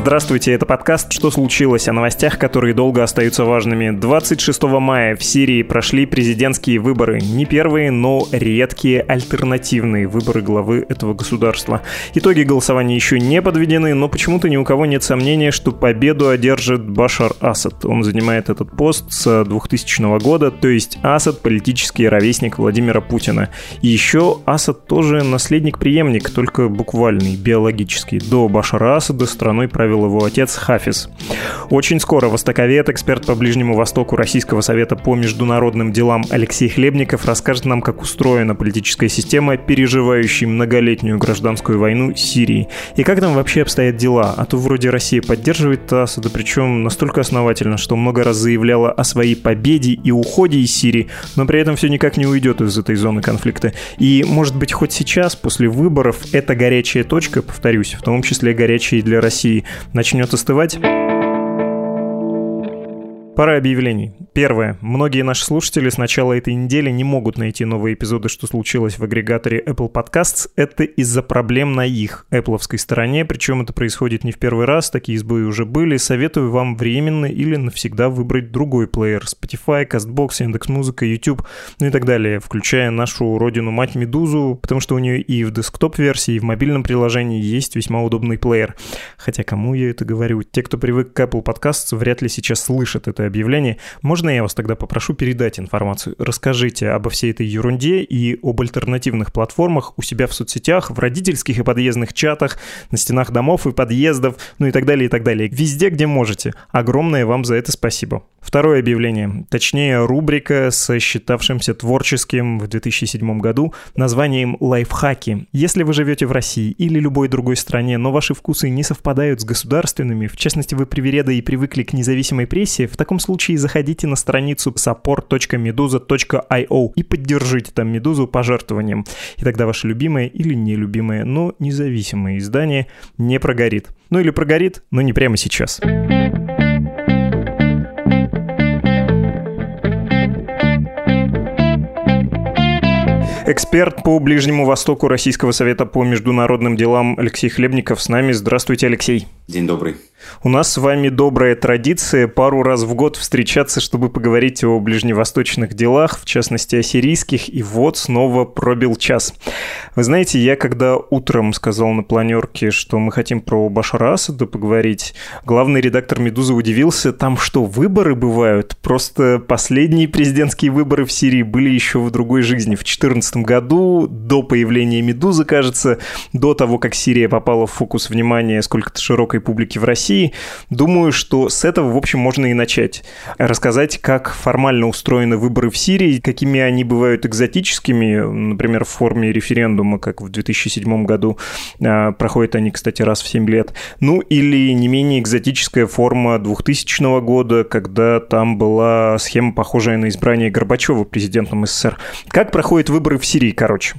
Здравствуйте, это подкаст «Что случилось?» о новостях, которые долго остаются важными. 26 мая в Сирии прошли президентские выборы. Не первые, но редкие альтернативные выборы главы этого государства. Итоги голосования еще не подведены, но почему-то ни у кого нет сомнения, что победу одержит Башар Асад. Он занимает этот пост с 2000 года, то есть Асад – политический ровесник Владимира Путина. И еще Асад тоже наследник-преемник, только буквальный, биологический. До Башара Асада страной правил его отец Хафиз. Очень скоро востоковед, эксперт по Ближнему Востоку Российского совета по международным делам Алексей Хлебников расскажет нам, как устроена политическая система, переживающая многолетнюю гражданскую войну Сирии. И как там вообще обстоят дела. А то вроде Россия поддерживает Асада, причем настолько основательно, что много раз заявляла о своей победе и уходе из Сирии, но при этом все никак не уйдет из этой зоны конфликта. И, может быть, хоть сейчас, после выборов, эта горячая точка, повторюсь, в том числе горячая и для России, начнет остывать. Пара объявлений. Первое. Многие наши слушатели с начала этой недели не могут найти новые эпизоды, что случилось в агрегаторе Apple Podcasts. Это из-за проблем на их Apple стороне, причем это происходит не в первый раз, такие сбои уже были. Советую вам временно или навсегда выбрать другой плеер. Spotify, CastBox, Яндекс.Музыка, YouTube, ну и так далее, включая нашу родину-мать Медузу, потому что у нее и в десктоп-версии, и в мобильном приложении есть весьма удобный плеер. Хотя кому я это говорю? Те, кто привык к Apple Podcasts, вряд ли сейчас слышат это объявлении. Можно я вас тогда попрошу передать информацию? Расскажите обо всей этой ерунде и об альтернативных платформах у себя в соцсетях, в родительских и подъездных чатах, на стенах домов и подъездов, ну и так далее, и так далее. Везде, где можете. Огромное вам за это спасибо. Второе объявление, точнее рубрика с считавшимся творческим в 2007 году названием «Лайфхаки». Если вы живете в России или любой другой стране, но ваши вкусы не совпадают с государственными, в частности вы привереда и привыкли к независимой прессе, в таком случае заходите на страницу support.meduza.io и поддержите там Медузу пожертвованием. И тогда ваше любимое или нелюбимое, но независимое издание не прогорит. Ну или прогорит, но не прямо сейчас. Сейчас. Эксперт по Ближнему Востоку Российского совета по международным делам Алексей Хлебников с нами. Здравствуйте, Алексей. День добрый. У нас с вами добрая традиция пару раз в год встречаться, чтобы поговорить о ближневосточных делах, в частности о сирийских, и вот снова пробил час. Вы знаете, я когда утром сказал на планерке, что мы хотим про Башара Асада поговорить, главный редактор «Медузы» удивился, там что, выборы бывают? Просто последние президентские выборы в Сирии были еще в другой жизни, в 2014 году, до появления «Медузы», кажется, до того, как Сирия попала в фокус внимания сколько-то широкой публики в России, России. Думаю, что с этого, в общем, можно и начать. Рассказать, как формально устроены выборы в Сирии, какими они бывают экзотическими, например, в форме референдума, как в 2007 году. А, проходят они, кстати, раз в 7 лет. Ну, или не менее экзотическая форма 2000 года, когда там была схема, похожая на избрание Горбачева президентом СССР. Как проходят выборы в Сирии, короче?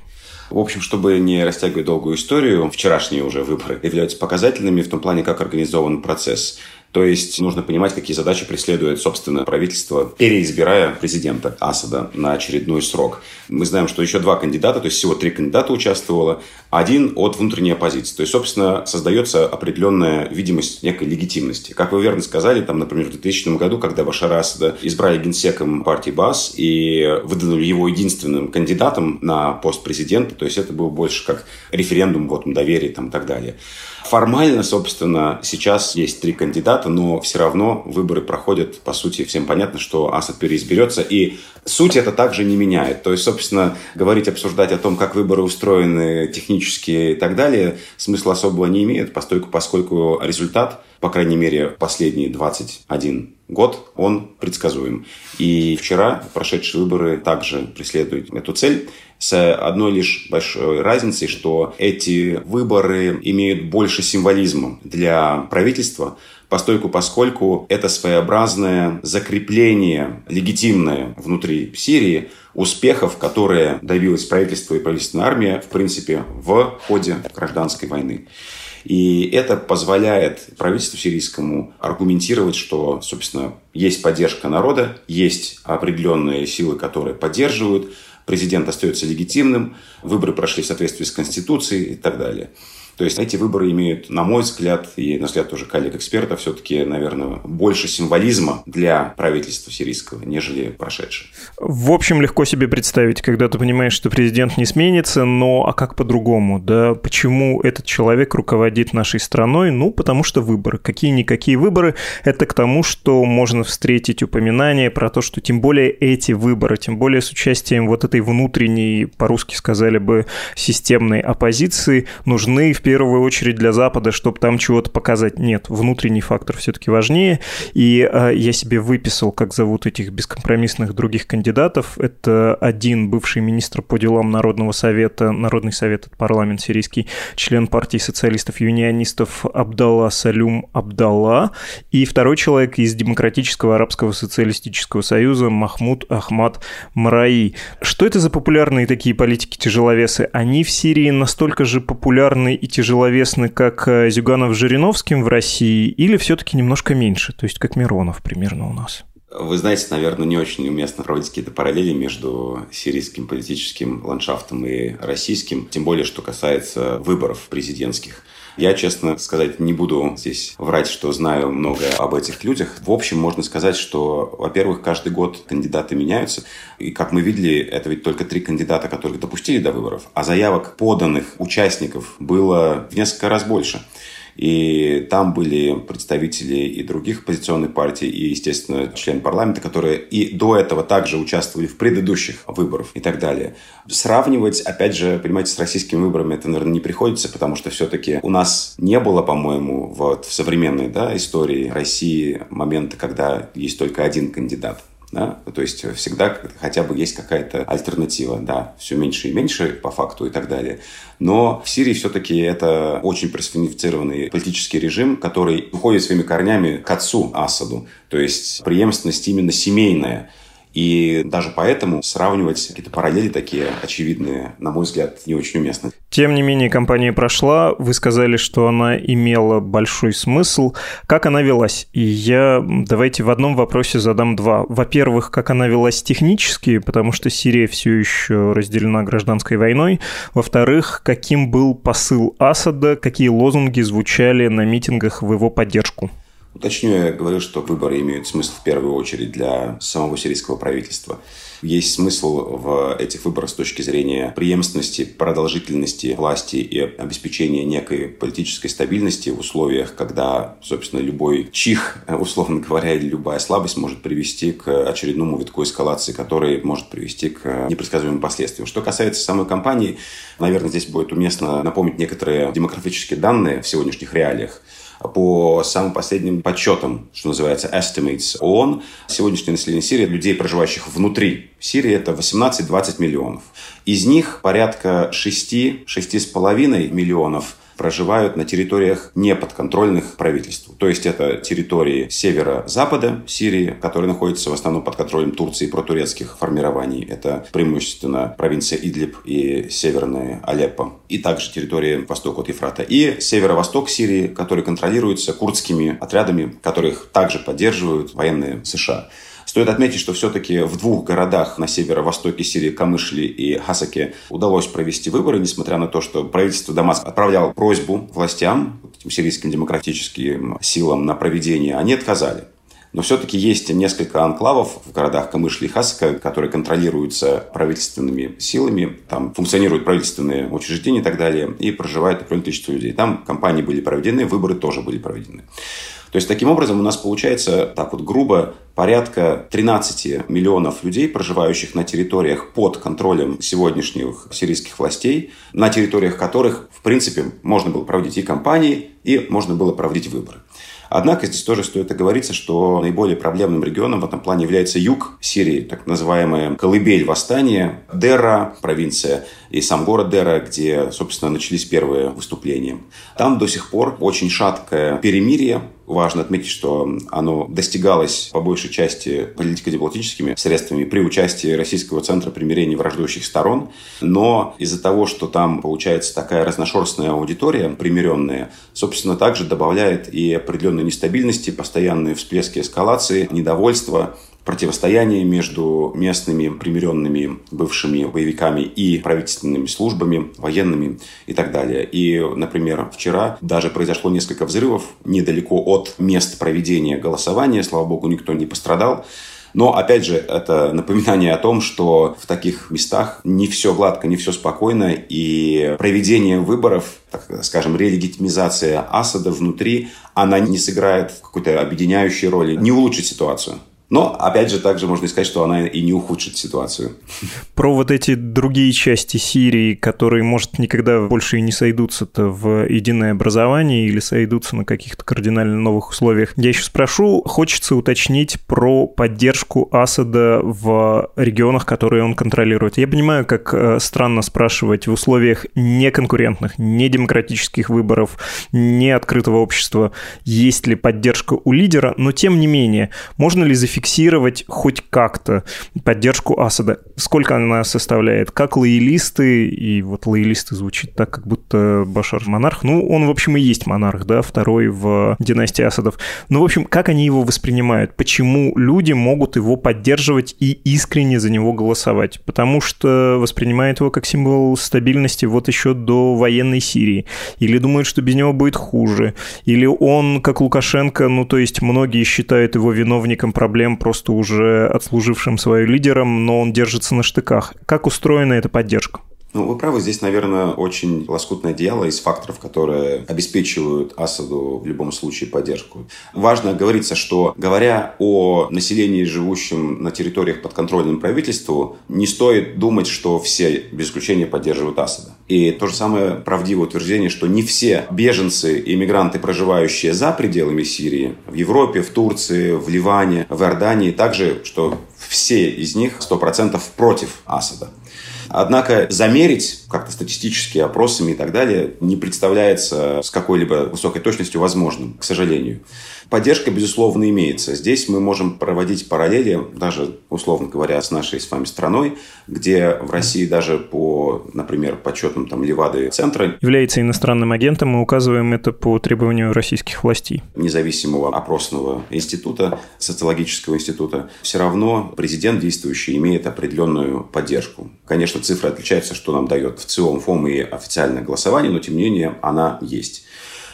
В общем, чтобы не растягивать долгую историю, вчерашние уже выборы являются показательными в том плане, как организован процесс. То есть нужно понимать, какие задачи преследует, собственно, правительство, переизбирая президента Асада на очередной срок. Мы знаем, что еще два кандидата, то есть всего три кандидата участвовало, один от внутренней оппозиции. То есть, собственно, создается определенная видимость некой легитимности. Как вы верно сказали, там, например, в 2000 году, когда Башара Асада избрали генсеком партии БАС и выдвинули его единственным кандидатом на пост президента, то есть это был больше как референдум вот, доверия там, и так далее. Формально, собственно, сейчас есть три кандидата, но все равно выборы проходят, по сути, всем понятно, что Асад переизберется, и суть это также не меняет. То есть, собственно, говорить, обсуждать о том, как выборы устроены технически и так далее, смысла особого не имеет, поскольку, результат, по крайней мере, последние 21 год, он предсказуем. И вчера прошедшие выборы также преследуют эту цель с одной лишь большой разницей, что эти выборы имеют больше символизма для правительства, постольку поскольку это своеобразное закрепление легитимное внутри Сирии успехов, которые добилось правительство и правительственная армия, в принципе, в ходе гражданской войны. И это позволяет правительству сирийскому аргументировать, что, собственно, есть поддержка народа, есть определенные силы, которые поддерживают, президент остается легитимным, выборы прошли в соответствии с Конституцией и так далее. То есть эти выборы имеют, на мой взгляд, и на взгляд тоже коллег-экспертов, все-таки, наверное, больше символизма для правительства сирийского, нежели прошедшее. В общем, легко себе представить, когда ты понимаешь, что президент не сменится, но а как по-другому, да? Почему этот человек руководит нашей страной? Ну, потому что выборы. Какие-никакие выборы. Это к тому, что можно встретить упоминание про то, что тем более эти выборы, тем более с участием вот этой внутренней, по-русски сказали бы, системной оппозиции, нужны в первую очередь для Запада, чтобы там чего-то показать. Нет, внутренний фактор все-таки важнее. И э, я себе выписал, как зовут этих бескомпромиссных других кандидатов. Это один бывший министр по делам Народного совета, Народный совет, это парламент сирийский, член партии социалистов-юнионистов Абдалла Салюм Абдалла, и второй человек из Демократического арабского социалистического союза Махмуд Ахмад Мраи. Что это за популярные такие политики-тяжеловесы? Они в Сирии настолько же популярны и тяжеловесны, как э, Зюганов-Жириновским в России, или все-таки немножко меньше, то есть как Миронов примерно у нас? Вы знаете, наверное, не очень уместно проводить какие-то параллели между сирийским политическим ландшафтом и российским, тем более, что касается выборов президентских. Я, честно сказать, не буду здесь врать, что знаю много об этих людях. В общем, можно сказать, что, во-первых, каждый год кандидаты меняются. И, как мы видели, это ведь только три кандидата, которых допустили до выборов. А заявок поданных участников было в несколько раз больше. И там были представители и других оппозиционных партий, и, естественно, члены парламента, которые и до этого также участвовали в предыдущих выборах и так далее. Сравнивать, опять же, понимаете, с российскими выборами это, наверное, не приходится, потому что все-таки у нас не было, по-моему, вот в современной да, истории России момента, когда есть только один кандидат. Да? То есть всегда хотя бы есть какая-то альтернатива. Да, все меньше и меньше по факту и так далее. Но в Сирии все-таки это очень персонифицированный политический режим, который уходит своими корнями к отцу Асаду. То есть преемственность именно семейная. И даже поэтому сравнивать какие-то параллели такие очевидные, на мой взгляд, не очень уместно. Тем не менее, компания прошла. Вы сказали, что она имела большой смысл. Как она велась? И я давайте в одном вопросе задам два. Во-первых, как она велась технически, потому что Сирия все еще разделена гражданской войной. Во-вторых, каким был посыл Асада, какие лозунги звучали на митингах в его поддержку? Уточню, я говорю, что выборы имеют смысл в первую очередь для самого сирийского правительства. Есть смысл в этих выборах с точки зрения преемственности, продолжительности власти и обеспечения некой политической стабильности в условиях, когда, собственно, любой чих, условно говоря, или любая слабость может привести к очередному витку эскалации, который может привести к непредсказуемым последствиям. Что касается самой кампании, наверное, здесь будет уместно напомнить некоторые демографические данные в сегодняшних реалиях по самым последним подсчетам, что называется estimates ООН, сегодняшнее население Сирии, людей, проживающих внутри Сирии, это 18-20 миллионов. Из них порядка 6-6,5 миллионов проживают на территориях неподконтрольных правительству. То есть это территории севера-запада Сирии, которые находятся в основном под контролем Турции и протурецких формирований. Это преимущественно провинция Идлиб и северная Алеппо. И также территории восток от Ефрата. И северо-восток Сирии, который контролируется курдскими отрядами, которых также поддерживают военные США. Стоит отметить, что все-таки в двух городах на северо-востоке Сирии, Камышли и Хасаке, удалось провести выборы, несмотря на то, что правительство Дамаска отправляло просьбу властям, сирийским демократическим силам на проведение, они отказали. Но все-таки есть несколько анклавов в городах Камышли и Хасака, которые контролируются правительственными силами. Там функционируют правительственные учреждения и так далее. И проживает определенное количество людей. Там кампании были проведены, выборы тоже были проведены. То есть, таким образом, у нас получается, так вот грубо, порядка 13 миллионов людей, проживающих на территориях под контролем сегодняшних сирийских властей, на территориях которых, в принципе, можно было проводить и кампании, и можно было проводить выборы. Однако здесь тоже стоит оговориться, что наиболее проблемным регионом в этом плане является юг Сирии, так называемая колыбель восстания, Дера, провинция, и сам город Дера, где, собственно, начались первые выступления. Там до сих пор очень шаткое перемирие, Важно отметить, что оно достигалось по большей части политико-дипломатическими средствами при участии Российского центра примирения враждующих сторон. Но из-за того, что там получается такая разношерстная аудитория, примиренная, собственно, также добавляет и определенной нестабильности, постоянные всплески эскалации, недовольства, противостояние между местными примиренными бывшими боевиками и правительственными службами, военными и так далее. И, например, вчера даже произошло несколько взрывов недалеко от мест проведения голосования. Слава богу, никто не пострадал. Но, опять же, это напоминание о том, что в таких местах не все гладко, не все спокойно, и проведение выборов, так скажем, релегитимизация Асада внутри, она не сыграет какой-то объединяющей роли, не улучшит ситуацию. Но, опять же, также можно сказать, что она и не ухудшит ситуацию. Про вот эти другие части Сирии, которые, может, никогда больше и не сойдутся-то в единое образование или сойдутся на каких-то кардинально новых условиях, я еще спрошу, хочется уточнить про поддержку Асада в регионах, которые он контролирует. Я понимаю, как э, странно спрашивать в условиях неконкурентных, недемократических выборов, не открытого общества, есть ли поддержка у лидера, но тем не менее, можно ли зафиксировать зафиксировать хоть как-то поддержку Асада. Сколько она составляет? Как лоялисты, и вот лоялисты звучит так, как будто Башар монарх. Ну, он, в общем, и есть монарх, да, второй в династии Асадов. Ну, в общем, как они его воспринимают? Почему люди могут его поддерживать и искренне за него голосовать? Потому что воспринимают его как символ стабильности вот еще до военной Сирии. Или думают, что без него будет хуже. Или он, как Лукашенко, ну, то есть многие считают его виновником проблем Кремлем просто уже отслужившим свою лидером, но он держится на штыках. Как устроена эта поддержка? Ну, вы правы, здесь, наверное, очень лоскутное одеяло из факторов, которые обеспечивают Асаду в любом случае поддержку. Важно говориться, что говоря о населении, живущем на территориях подконтрольным правительству, не стоит думать, что все без исключения поддерживают Асада. И то же самое правдивое утверждение, что не все беженцы и иммигранты, проживающие за пределами Сирии, в Европе, в Турции, в Ливане, в Иордании, также, что все из них 100% против Асада. Однако замерить как-то статистически опросами и так далее не представляется с какой-либо высокой точностью возможным, к сожалению. Поддержка, безусловно, имеется. Здесь мы можем проводить параллели, даже, условно говоря, с нашей с вами страной, где в России даже по, например, подсчетам там Левады центра... Является иностранным агентом, мы указываем это по требованию российских властей. Независимого опросного института, социологического института, все равно президент действующий имеет определенную поддержку. Конечно, цифры отличаются, что нам дает в ЦИОМ, ФОМ и официальное голосование, но тем не менее она есть.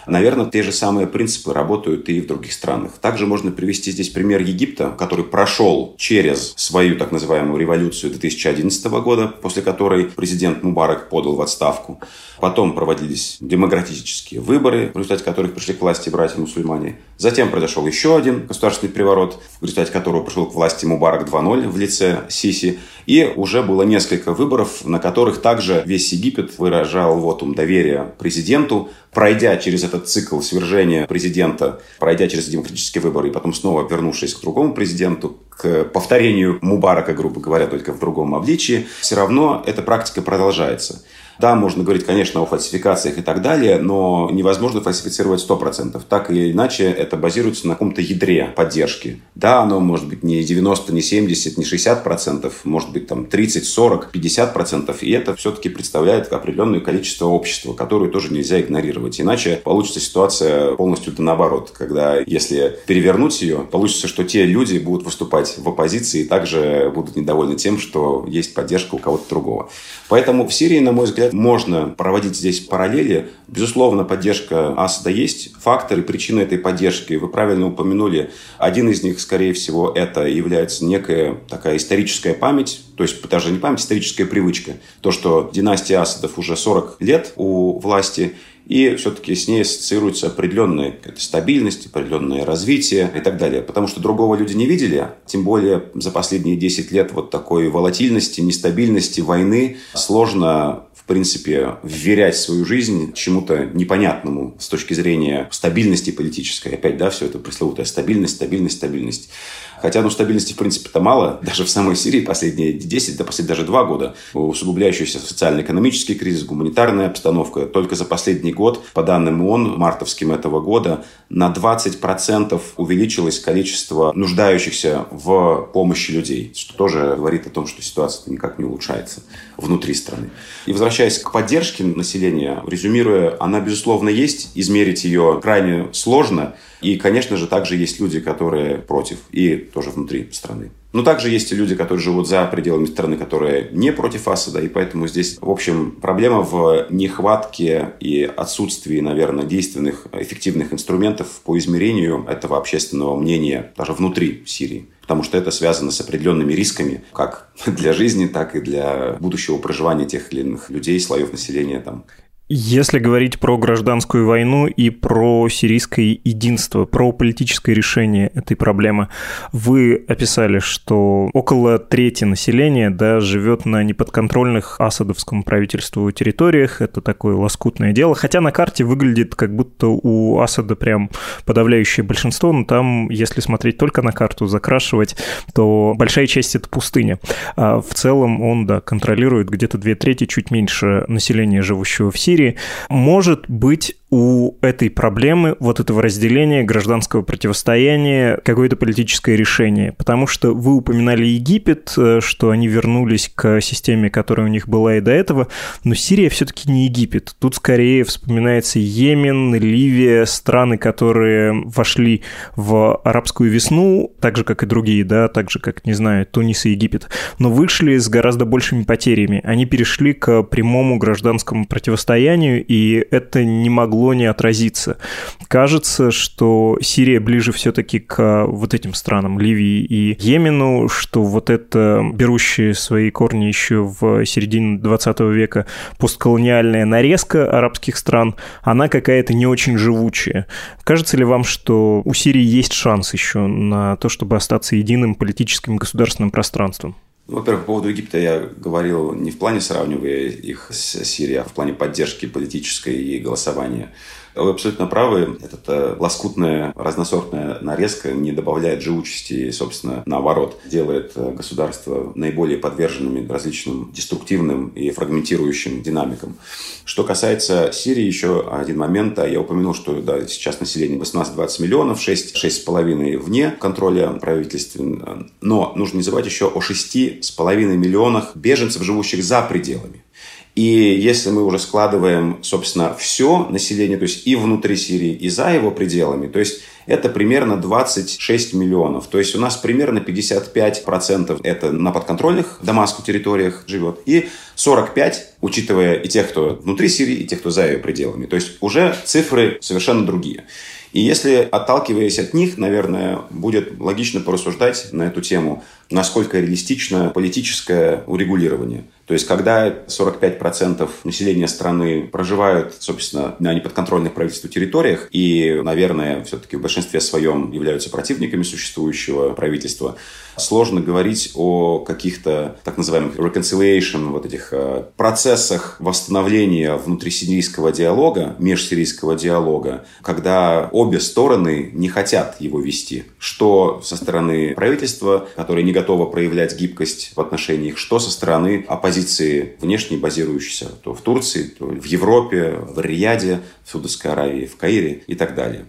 Наверное, те же самые принципы работают и в других странах. Также можно привести здесь пример Египта, который прошел через свою так называемую революцию 2011 года, после которой президент Мубарак подал в отставку. Потом проводились демократические выборы, в результате которых пришли к власти братья-мусульмане. Затем произошел еще один государственный переворот, в результате которого пришел к власти Мубарак 2.0 в лице Сиси. И уже было несколько выборов, на которых также весь Египет выражал вотум доверия президенту, пройдя через этот цикл свержения президента, пройдя через демократические выборы и потом снова вернувшись к другому президенту, к повторению Мубарака, грубо говоря, только в другом обличии, все равно эта практика продолжается. Да, можно говорить, конечно, о фальсификациях и так далее, но невозможно фальсифицировать 100%. Так или иначе, это базируется на каком-то ядре поддержки. Да, оно может быть не 90, не 70, не 60%, может быть там 30, 40, 50%. И это все-таки представляет определенное количество общества, которое тоже нельзя игнорировать. Иначе получится ситуация полностью да наоборот, когда если перевернуть ее, получится, что те люди будут выступать в оппозиции и также будут недовольны тем, что есть поддержка у кого-то другого. Поэтому в Сирии, на мой взгляд, можно проводить здесь параллели. Безусловно, поддержка Асада есть. Факторы, причины этой поддержки, вы правильно упомянули. Один из них, скорее всего, это является некая такая историческая память, то есть даже не память, историческая привычка. То, что династия Асадов уже 40 лет у власти, и все-таки с ней ассоциируется определенная стабильность, определенное развитие и так далее. Потому что другого люди не видели, тем более за последние 10 лет вот такой волатильности, нестабильности, войны сложно принципе, вверять свою жизнь чему-то непонятному с точки зрения стабильности политической. Опять, да, все это пресловутая стабильность, стабильность, стабильность. Хотя, ну, стабильности, в принципе-то мало. Даже в самой Сирии последние 10, да последние даже 2 года усугубляющийся социально-экономический кризис, гуманитарная обстановка. Только за последний год, по данным ООН, мартовским этого года, на 20% увеличилось количество нуждающихся в помощи людей, что тоже говорит о том, что ситуация никак не улучшается внутри страны. И возвращаясь к поддержке населения, резюмируя, она, безусловно, есть, измерить ее крайне сложно – и, конечно же, также есть люди, которые против, и тоже внутри страны. Но также есть и люди, которые живут за пределами страны, которые не против Асада, и поэтому здесь, в общем, проблема в нехватке и отсутствии, наверное, действенных, эффективных инструментов по измерению этого общественного мнения даже внутри Сирии потому что это связано с определенными рисками, как для жизни, так и для будущего проживания тех или иных людей, слоев населения там. Если говорить про гражданскую войну и про сирийское единство, про политическое решение этой проблемы, вы описали, что около трети населения да, живет на неподконтрольных асадовскому правительству территориях. Это такое лоскутное дело. Хотя на карте выглядит, как будто у Асада прям подавляющее большинство, но там, если смотреть только на карту, закрашивать, то большая часть это пустыня. А в целом он, да, контролирует где-то две трети, чуть меньше населения, живущего в Сирии, Сирии, может быть у этой проблемы, вот этого разделения, гражданского противостояния, какое-то политическое решение. Потому что вы упоминали Египет, э, что они вернулись к системе, которая у них была и до этого, но Сирия все-таки не Египет. Тут скорее вспоминается Йемен, Ливия, страны, которые вошли в арабскую весну, так же, как и другие, да, так же, как, не знаю, Тунис и Египет, но вышли с гораздо большими потерями. Они перешли к прямому гражданскому противостоянию, и это не могло не отразиться. Кажется, что Сирия ближе все-таки к вот этим странам, Ливии и Йемену, что вот это, берущие свои корни еще в середине 20 века, постколониальная нарезка арабских стран, она какая-то не очень живучая. Кажется ли вам, что у Сирии есть шанс еще на то, чтобы остаться единым политическим государственным пространством? Во-первых, по поводу Египта я говорил не в плане сравнивая их с Сирией, а в плане поддержки политической и голосования. Вы абсолютно правы. Эта лоскутная, разносортная нарезка не добавляет живучести, собственно, наоборот, делает э, государство наиболее подверженными различным деструктивным и фрагментирующим динамикам. Что касается Сирии, еще один момент. Я упомянул, что да, сейчас население 18-20 миллионов, 6-6,5 вне контроля правительства. Но нужно не забывать еще о 6,5 миллионах беженцев, живущих за пределами. И если мы уже складываем, собственно, все население, то есть и внутри Сирии, и за его пределами, то есть это примерно 26 миллионов. То есть у нас примерно 55% это на подконтрольных Дамаску территориях живет, и 45, учитывая и тех, кто внутри Сирии, и тех, кто за ее пределами. То есть уже цифры совершенно другие. И если, отталкиваясь от них, наверное, будет логично порассуждать на эту тему, насколько реалистично политическое урегулирование – то есть, когда 45% населения страны проживают, собственно, на неподконтрольных правительству территориях и, наверное, все-таки в большинстве своем являются противниками существующего правительства, сложно говорить о каких-то так называемых reconciliation, вот этих э, процессах восстановления внутрисирийского диалога, межсирийского диалога, когда обе стороны не хотят его вести. Что со стороны правительства, которое не готово проявлять гибкость в отношении их, что со стороны оппозиции внешней, базирующейся то в Турции, то в Европе, в Рияде, в Саудовской Аравии, в Каире и так далее.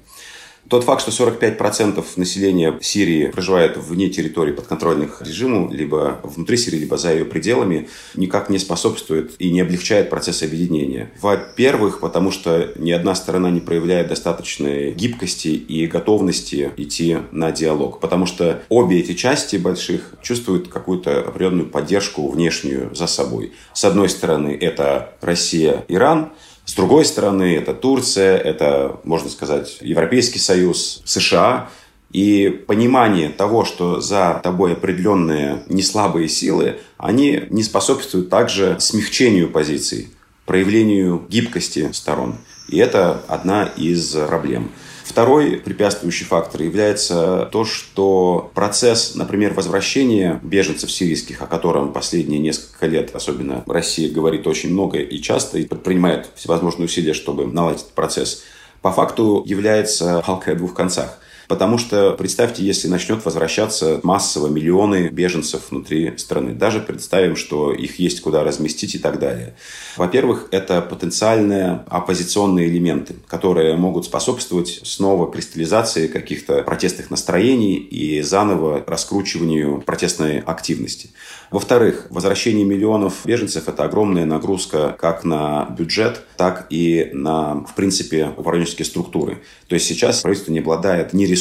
Тот факт, что 45% населения Сирии проживает вне территории подконтрольных режиму, либо внутри Сирии, либо за ее пределами, никак не способствует и не облегчает процесс объединения. Во-первых, потому что ни одна сторона не проявляет достаточной гибкости и готовности идти на диалог. Потому что обе эти части больших чувствуют какую-то определенную поддержку внешнюю за собой. С одной стороны, это Россия, Иран – с другой стороны, это Турция, это, можно сказать, Европейский Союз, США. И понимание того, что за тобой определенные неслабые силы, они не способствуют также смягчению позиций, проявлению гибкости сторон. И это одна из проблем. Второй препятствующий фактор является то, что процесс, например, возвращения беженцев сирийских, о котором последние несколько лет, особенно Россия, говорит очень много и часто, и предпринимает всевозможные усилия, чтобы наладить процесс, по факту является палкой о двух концах – Потому что представьте, если начнет возвращаться массово миллионы беженцев внутри страны. Даже представим, что их есть куда разместить и так далее. Во-первых, это потенциальные оппозиционные элементы, которые могут способствовать снова кристаллизации каких-то протестных настроений и заново раскручиванию протестной активности. Во-вторых, возвращение миллионов беженцев – это огромная нагрузка как на бюджет, так и на, в принципе, управленческие структуры. То есть сейчас правительство не обладает ни ресурсами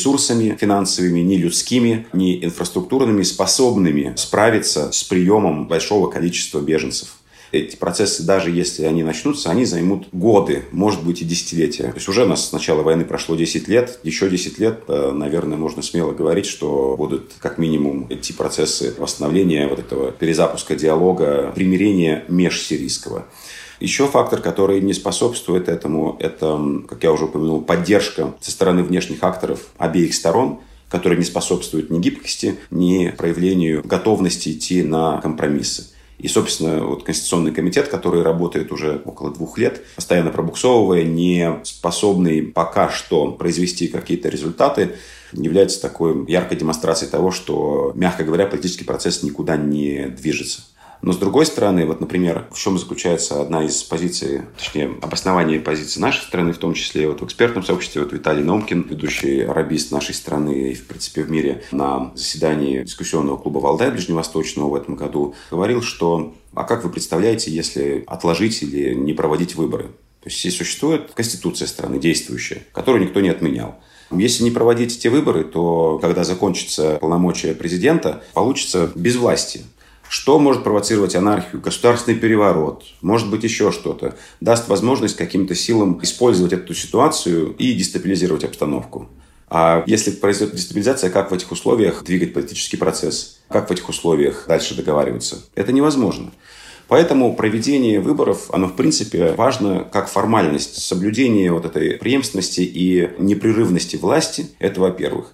финансовыми, ни людскими, ни инфраструктурными, способными справиться с приемом большого количества беженцев эти процессы, даже если они начнутся, они займут годы, может быть и десятилетия. То есть уже у нас с начала войны прошло 10 лет, еще 10 лет, э, наверное, можно смело говорить, что будут как минимум идти процессы восстановления вот этого перезапуска диалога, примирения межсирийского. Еще фактор, который не способствует этому, это, как я уже упомянул, поддержка со стороны внешних акторов обеих сторон, которые не способствуют ни гибкости, ни проявлению готовности идти на компромиссы. И, собственно, вот Конституционный комитет, который работает уже около двух лет, постоянно пробуксовывая, не способный пока что произвести какие-то результаты, является такой яркой демонстрацией того, что, мягко говоря, политический процесс никуда не движется. Но с другой стороны, вот, например, в чем заключается одна из позиций, точнее, обоснование позиции нашей страны, в том числе вот в экспертном сообществе, вот Виталий Наумкин, ведущий арабист нашей страны и, в принципе, в мире, на заседании дискуссионного клуба «Валдай» Ближневосточного в этом году, говорил, что а как вы представляете, если отложить или не проводить выборы? То есть здесь существует конституция страны действующая, которую никто не отменял. Если не проводить эти выборы, то когда закончится полномочия президента, получится безвластие. Что может провоцировать анархию? Государственный переворот, может быть еще что-то. Даст возможность каким-то силам использовать эту ситуацию и дестабилизировать обстановку. А если произойдет дестабилизация, как в этих условиях двигать политический процесс? Как в этих условиях дальше договариваться? Это невозможно. Поэтому проведение выборов, оно в принципе важно как формальность. Соблюдение вот этой преемственности и непрерывности власти, это во-первых.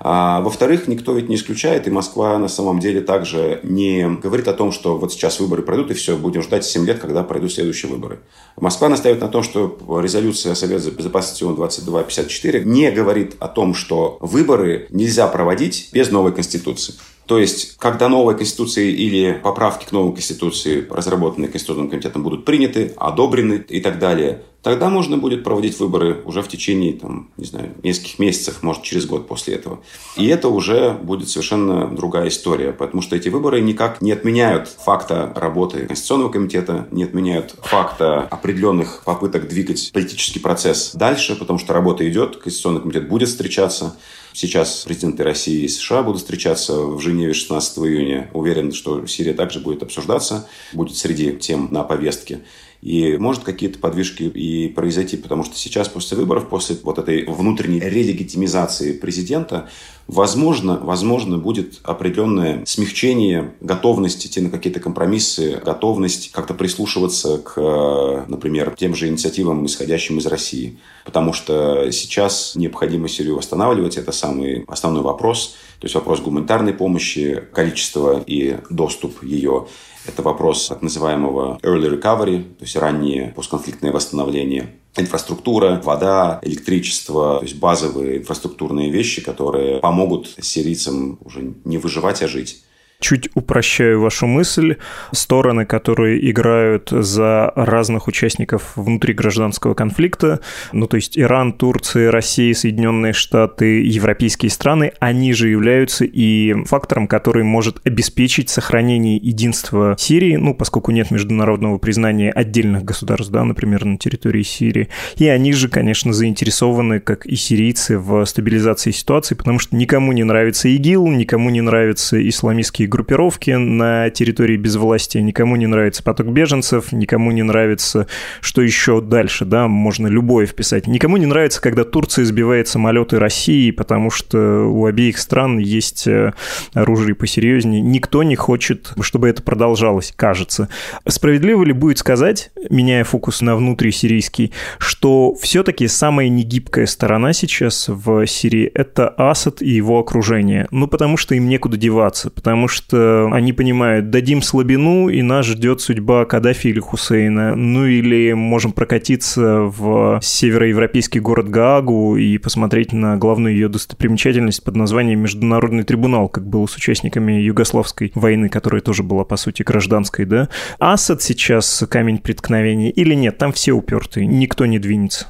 А, во-вторых, никто ведь не исключает, и Москва на самом деле также не говорит о том, что вот сейчас выборы пройдут, и все, будем ждать 7 лет, когда пройдут следующие выборы. Москва настаивает на том, что резолюция Совета Безопасности ООН 2254 не говорит о том, что выборы нельзя проводить без новой Конституции. То есть, когда новая Конституция или поправки к новой Конституции, разработанные Конституционным комитетом, будут приняты, одобрены и так далее, тогда можно будет проводить выборы уже в течение, там, не знаю, нескольких месяцев, может, через год после этого. И это уже будет совершенно другая история, потому что эти выборы никак не отменяют факта работы Конституционного комитета, не отменяют факта определенных попыток двигать политический процесс дальше, потому что работа идет, Конституционный комитет будет встречаться, Сейчас президенты России и США будут встречаться в Женеве 16 июня. Уверен, что Сирия также будет обсуждаться, будет среди тем на повестке. И может какие-то подвижки и произойти, потому что сейчас после выборов, после вот этой внутренней релегитимизации президента, возможно, возможно будет определенное смягчение готовности идти на какие-то компромиссы, готовность как-то прислушиваться к, например, тем же инициативам, исходящим из России. Потому что сейчас необходимо Сирию восстанавливать, это самый основной вопрос. То есть вопрос гуманитарной помощи, количество и доступ ее. Это вопрос так называемого early recovery, то есть раннее постконфликтное восстановление. Инфраструктура, вода, электричество, то есть базовые инфраструктурные вещи, которые помогут сирийцам уже не выживать, а жить чуть упрощаю вашу мысль, стороны, которые играют за разных участников внутри гражданского конфликта, ну то есть Иран, Турция, Россия, Соединенные Штаты, европейские страны, они же являются и фактором, который может обеспечить сохранение единства Сирии, ну поскольку нет международного признания отдельных государств, да, например, на территории Сирии. И они же, конечно, заинтересованы, как и сирийцы, в стабилизации ситуации, потому что никому не нравится ИГИЛ, никому не нравятся исламистские группировки на территории безвластия, никому не нравится поток беженцев, никому не нравится, что еще дальше, да, можно любое вписать. Никому не нравится, когда Турция сбивает самолеты России, потому что у обеих стран есть э, оружие посерьезнее. Никто не хочет, чтобы это продолжалось, кажется. Справедливо ли будет сказать, меняя фокус на внутрисирийский, что все-таки самая негибкая сторона сейчас в Сирии — это Асад и его окружение? Ну, потому что им некуда деваться, потому что они понимают, дадим слабину, и нас ждет судьба Каддафи или Хусейна. Ну, или можем прокатиться в североевропейский город Гаагу и посмотреть на главную ее достопримечательность под названием Международный трибунал, как было с участниками Югославской войны, которая тоже была, по сути, гражданской, да? Асад сейчас камень преткновения или нет? Там все упертые, никто не двинется.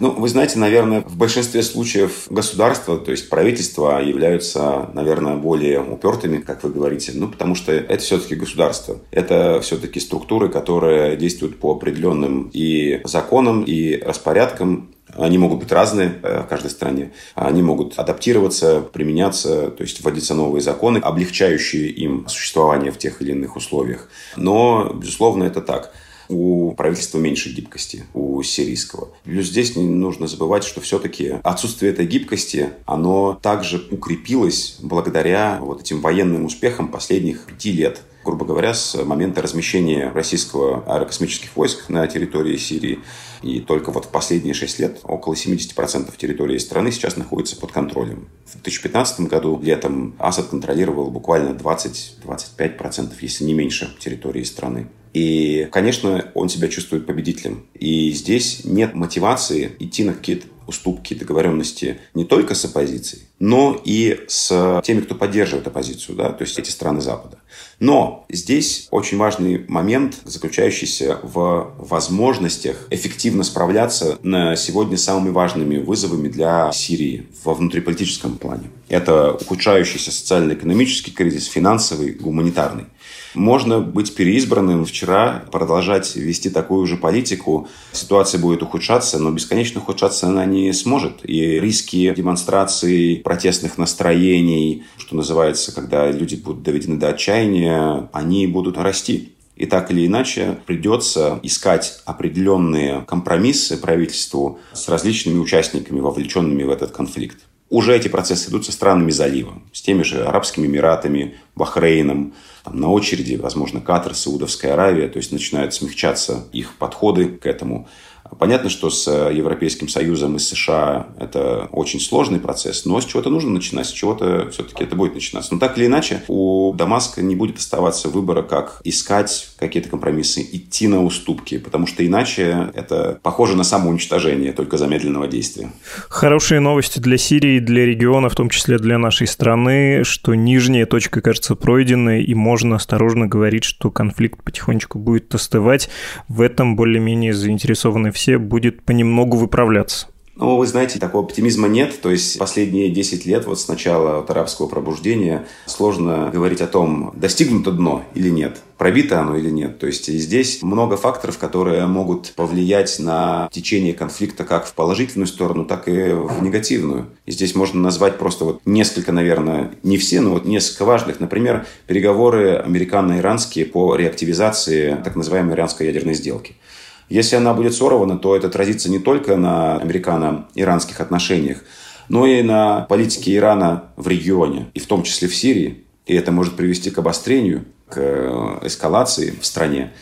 Ну, вы знаете, наверное, в большинстве случаев государства, то есть правительства, являются, наверное, более упертыми, как вы говорите, ну, потому что это все-таки государство. Это все-таки структуры, которые действуют по определенным и законам, и распорядкам, они могут быть разные э, в каждой стране. Они могут адаптироваться, применяться, то есть вводиться новые законы, облегчающие им существование в тех или иных условиях. Но, безусловно, это так у правительства меньше гибкости, у сирийского. Плюс здесь не нужно забывать, что все-таки отсутствие этой гибкости, оно также укрепилось благодаря вот этим военным успехам последних пяти лет грубо говоря, с момента размещения российского аэрокосмических войск на территории Сирии. И только вот в последние шесть лет около 70% территории страны сейчас находится под контролем. В 2015 году летом Асад контролировал буквально 20-25%, если не меньше, территории страны. И, конечно, он себя чувствует победителем. И здесь нет мотивации идти на какие-то уступки, договоренности не только с оппозицией, но и с теми, кто поддерживает оппозицию, да, то есть эти страны Запада. Но здесь очень важный момент, заключающийся в возможностях эффективно справляться на сегодня самыми важными вызовами для Сирии во внутриполитическом плане. Это ухудшающийся социально-экономический кризис, финансовый, гуманитарный. Можно быть переизбранным вчера, продолжать вести такую же политику. Ситуация будет ухудшаться, но бесконечно ухудшаться она не сможет. И риски демонстраций, протестных настроений, что называется, когда люди будут доведены до отчаяния, они будут расти. И так или иначе придется искать определенные компромиссы правительству с различными участниками, вовлеченными в этот конфликт. Уже эти процессы идут со странами залива, с теми же Арабскими Эмиратами, Бахрейном, там, на очереди, возможно, Катар, Саудовская Аравия, то есть начинают смягчаться их подходы к этому. Понятно, что с э, Европейским Союзом и США это очень сложный процесс, но с чего-то нужно начинать, с чего-то все-таки это будет начинаться. Но так или иначе, у Дамаска не будет оставаться выбора, как искать какие-то компромиссы, идти на уступки, потому что иначе это похоже на самоуничтожение, только замедленного действия. Хорошие новости для Сирии, для региона, в том числе для нашей страны, что нижняя точка, кажется, пройдена, и можно осторожно говорить, что конфликт потихонечку будет остывать. В этом более-менее заинтересованы все будет понемногу выправляться. Ну, вы знаете, такого оптимизма нет. То есть последние 10 лет, вот с начала вот арабского пробуждения, сложно говорить о том, достигнуто дно или нет, пробито оно или нет. То есть здесь много факторов, которые могут повлиять на течение конфликта как в положительную сторону, так и в негативную. И здесь можно назвать просто вот несколько, наверное, не все, но вот несколько важных. Например, переговоры американо-иранские по реактивизации так называемой иранской ядерной сделки. Если она будет сорвана, то это отразится не только на американо-иранских отношениях, но и на политике Ирана в регионе, и в том числе в Сирии. И это может привести к обострению, к э, эскалации в стране.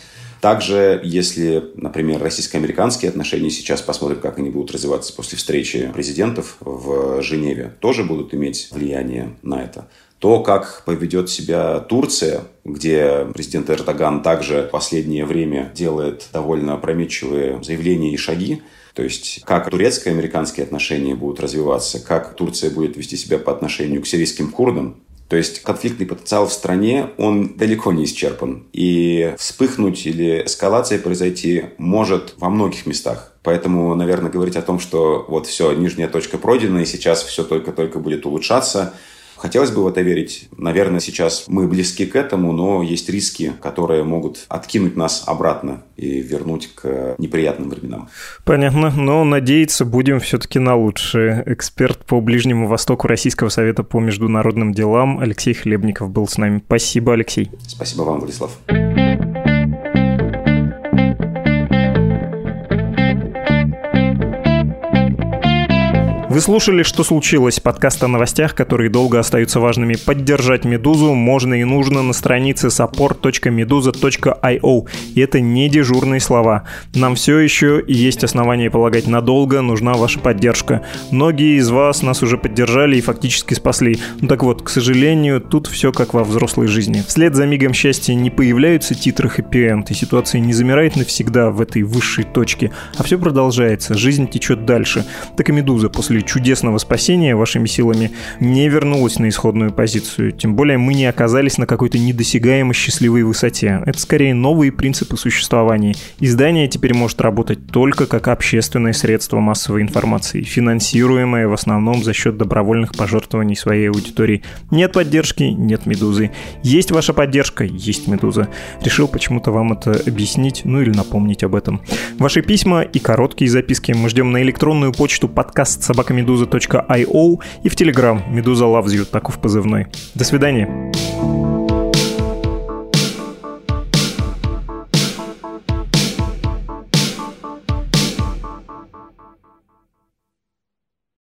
Также, если, например, российско-американские отношения сейчас посмотрим, как они будут развиваться после встречи президентов в Женеве, тоже будут иметь влияние на это. То, как поведет себя Турция, где президент Эрдоган также в последнее время делает довольно опрометчивые заявления и шаги, то есть, как турецко-американские отношения будут развиваться, как Турция будет вести себя по отношению к сирийским курдам, то есть конфликтный потенциал в стране, он далеко не исчерпан. И вспыхнуть или эскалация произойти может во многих местах. Поэтому, наверное, говорить о том, что вот все, нижняя точка пройдена, и сейчас все только-только будет улучшаться – Хотелось бы в это верить. Наверное, сейчас мы близки к этому, но есть риски, которые могут откинуть нас обратно и вернуть к неприятным временам. Понятно, но надеяться будем все-таки на лучшее. Эксперт по Ближнему Востоку Российского Совета по международным делам Алексей Хлебников был с нами. Спасибо, Алексей. Спасибо вам, Владислав. Вы слушали «Что случилось?» подкаст о новостях, которые долго остаются важными. Поддержать «Медузу» можно и нужно на странице support.meduza.io. И это не дежурные слова. Нам все еще есть основания полагать надолго нужна ваша поддержка. Многие из вас нас уже поддержали и фактически спасли. Ну так вот, к сожалению, тут все как во взрослой жизни. Вслед за мигом счастья не появляются титры хэппи-энд, и ситуация не замирает навсегда в этой высшей точке, а все продолжается, жизнь течет дальше. Так и «Медуза» после чудесного спасения вашими силами не вернулась на исходную позицию. Тем более мы не оказались на какой-то недосягаемой счастливой высоте. Это скорее новые принципы существования. Издание теперь может работать только как общественное средство массовой информации, финансируемое в основном за счет добровольных пожертвований своей аудитории. Нет поддержки, нет медузы. Есть ваша поддержка, есть медуза. Решил почему-то вам это объяснить, ну или напомнить об этом. Ваши письма и короткие записки мы ждем на электронную почту подкаст собака meduza.io и в Telegram Meduza Loves You, таков позывной. До свидания.